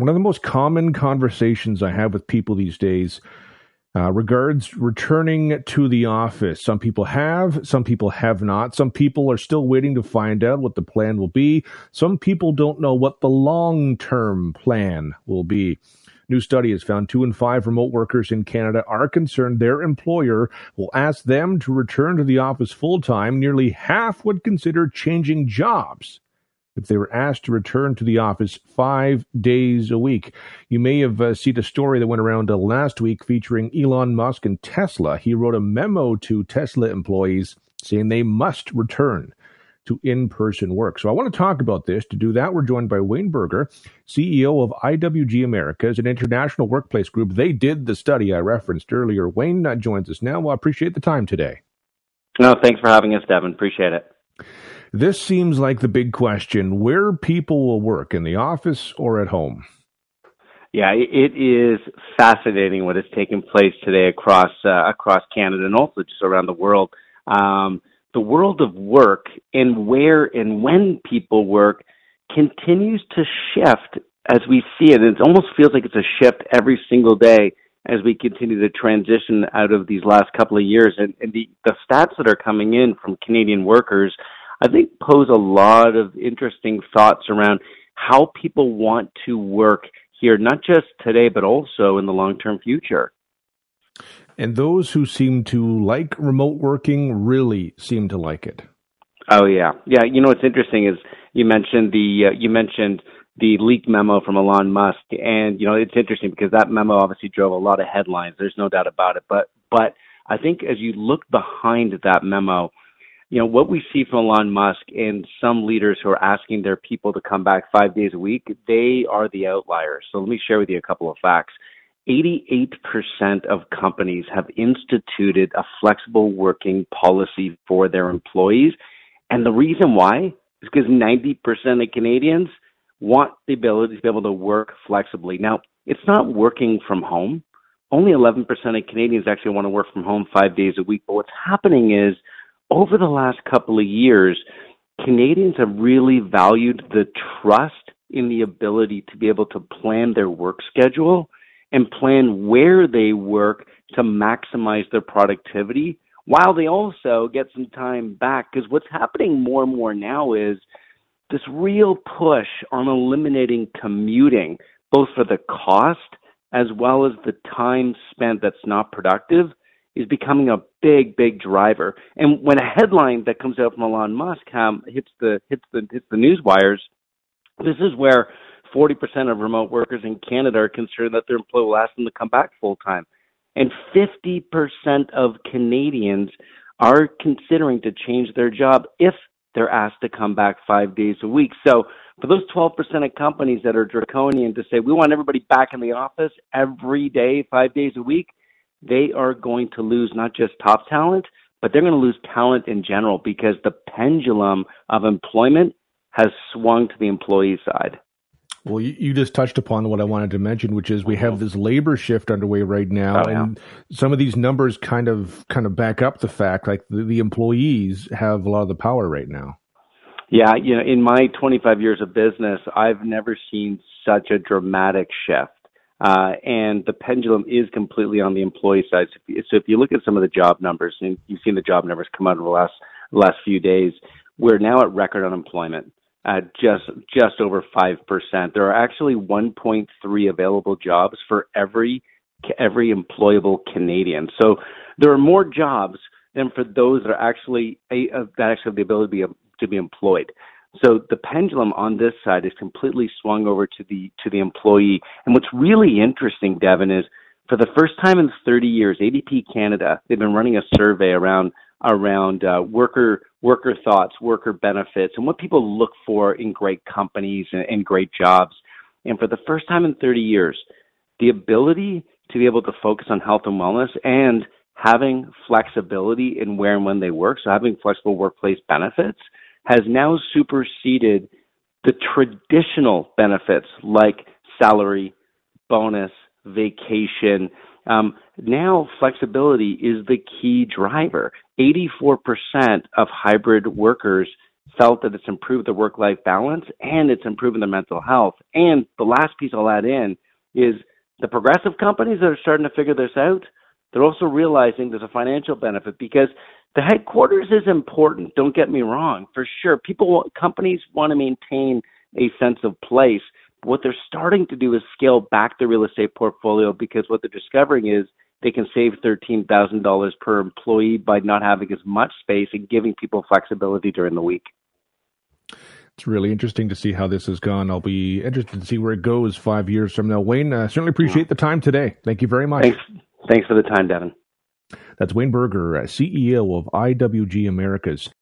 one of the most common conversations I have with people these days uh, regards returning to the office. Some people have, some people have not. Some people are still waiting to find out what the plan will be. Some people don't know what the long term plan will be. New study has found two in five remote workers in Canada are concerned their employer will ask them to return to the office full time. Nearly half would consider changing jobs if they were asked to return to the office five days a week. You may have uh, seen a story that went around uh, last week featuring Elon Musk and Tesla. He wrote a memo to Tesla employees saying they must return to in-person work. So I want to talk about this. To do that, we're joined by Wayne Berger, CEO of IWG Americas, an international workplace group. They did the study I referenced earlier. Wayne uh, joins us now. Well, I appreciate the time today. No, thanks for having us, Devon. Appreciate it. This seems like the big question where people will work, in the office or at home. Yeah, it is fascinating what is taking place today across uh, across Canada and also just around the world. Um, the world of work and where and when people work continues to shift as we see it. It almost feels like it's a shift every single day as we continue to transition out of these last couple of years. And, and the, the stats that are coming in from Canadian workers I think pose a lot of interesting thoughts around how people want to work here, not just today, but also in the long term future. And those who seem to like remote working really seem to like it. Oh yeah, yeah. You know what's interesting is you mentioned the uh, you mentioned the leaked memo from Elon Musk, and you know it's interesting because that memo obviously drove a lot of headlines. There's no doubt about it. But but I think as you look behind that memo, you know, what we see from Elon Musk and some leaders who are asking their people to come back five days a week, they are the outliers. So let me share with you a couple of facts. 88% of companies have instituted a flexible working policy for their employees. And the reason why is because 90% of Canadians want the ability to be able to work flexibly. Now, it's not working from home. Only 11% of Canadians actually want to work from home five days a week. But what's happening is over the last couple of years, Canadians have really valued the trust in the ability to be able to plan their work schedule and plan where they work to maximize their productivity while they also get some time back. Because what's happening more and more now is this real push on eliminating commuting, both for the cost as well as the time spent that's not productive is becoming a big, big driver. And when a headline that comes out from Elon Musk um, hits the hits the hits the news wires, this is where 40% of remote workers in Canada are concerned that their employer will ask them to come back full time, and 50% of Canadians are considering to change their job if they're asked to come back five days a week. So for those 12% of companies that are draconian to say we want everybody back in the office every day, five days a week, they are going to lose not just top talent, but they're going to lose talent in general because the pendulum of employment has swung to the employee side. Well, you, just touched upon what I wanted to mention, which is we have this labor shift underway right now, oh, yeah. and some of these numbers kind of kind of back up the fact like the, the employees have a lot of the power right now. Yeah, you know, in my 25 years of business, I've never seen such a dramatic shift. Uh, and the pendulum is completely on the employee side. So if, you, so if, you, look at some of the job numbers, and you've seen the job numbers come out over the last last few days, we're now at record unemployment at just just over five percent. There are actually 1.3 available jobs for every every employable Canadian. So there are more jobs than for those that are actually uh, that actually have the ability to be, to be employed. So the pendulum on this side is completely swung over to the to the employee. And what's really interesting, Devon, is for the first time in 30 years, ADP Canada they've been running a survey around around uh, worker worker thoughts, worker benefits, and what people look for in great companies and, and great jobs. And for the first time in 30 years, the ability to be able to focus on health and wellness and having flexibility in where and when they work, so having flexible workplace benefits has now superseded the traditional benefits like salary, bonus, vacation. Um, now, flexibility is the key driver. 84% of hybrid workers felt that it's improved their work life balance and it's improving their mental health. And the last piece I'll add in is the progressive companies that are starting to figure this out, they're also realizing there's a financial benefit because the headquarters is important. Don't get me wrong, for sure. People, companies want to maintain a sense of place. What they're starting to do is scale back the real estate portfolio because what they're discovering is they can save $13,000 per employee by not having as much space and giving people flexibility during the week. It's really interesting to see how this has gone. I'll be interested to see where it goes five years from now. Wayne, uh, certainly appreciate the time today. Thank you very much. Thanks, Thanks for the time, Devon. That's Wayne Berger, uh, CEO of IWG Americas.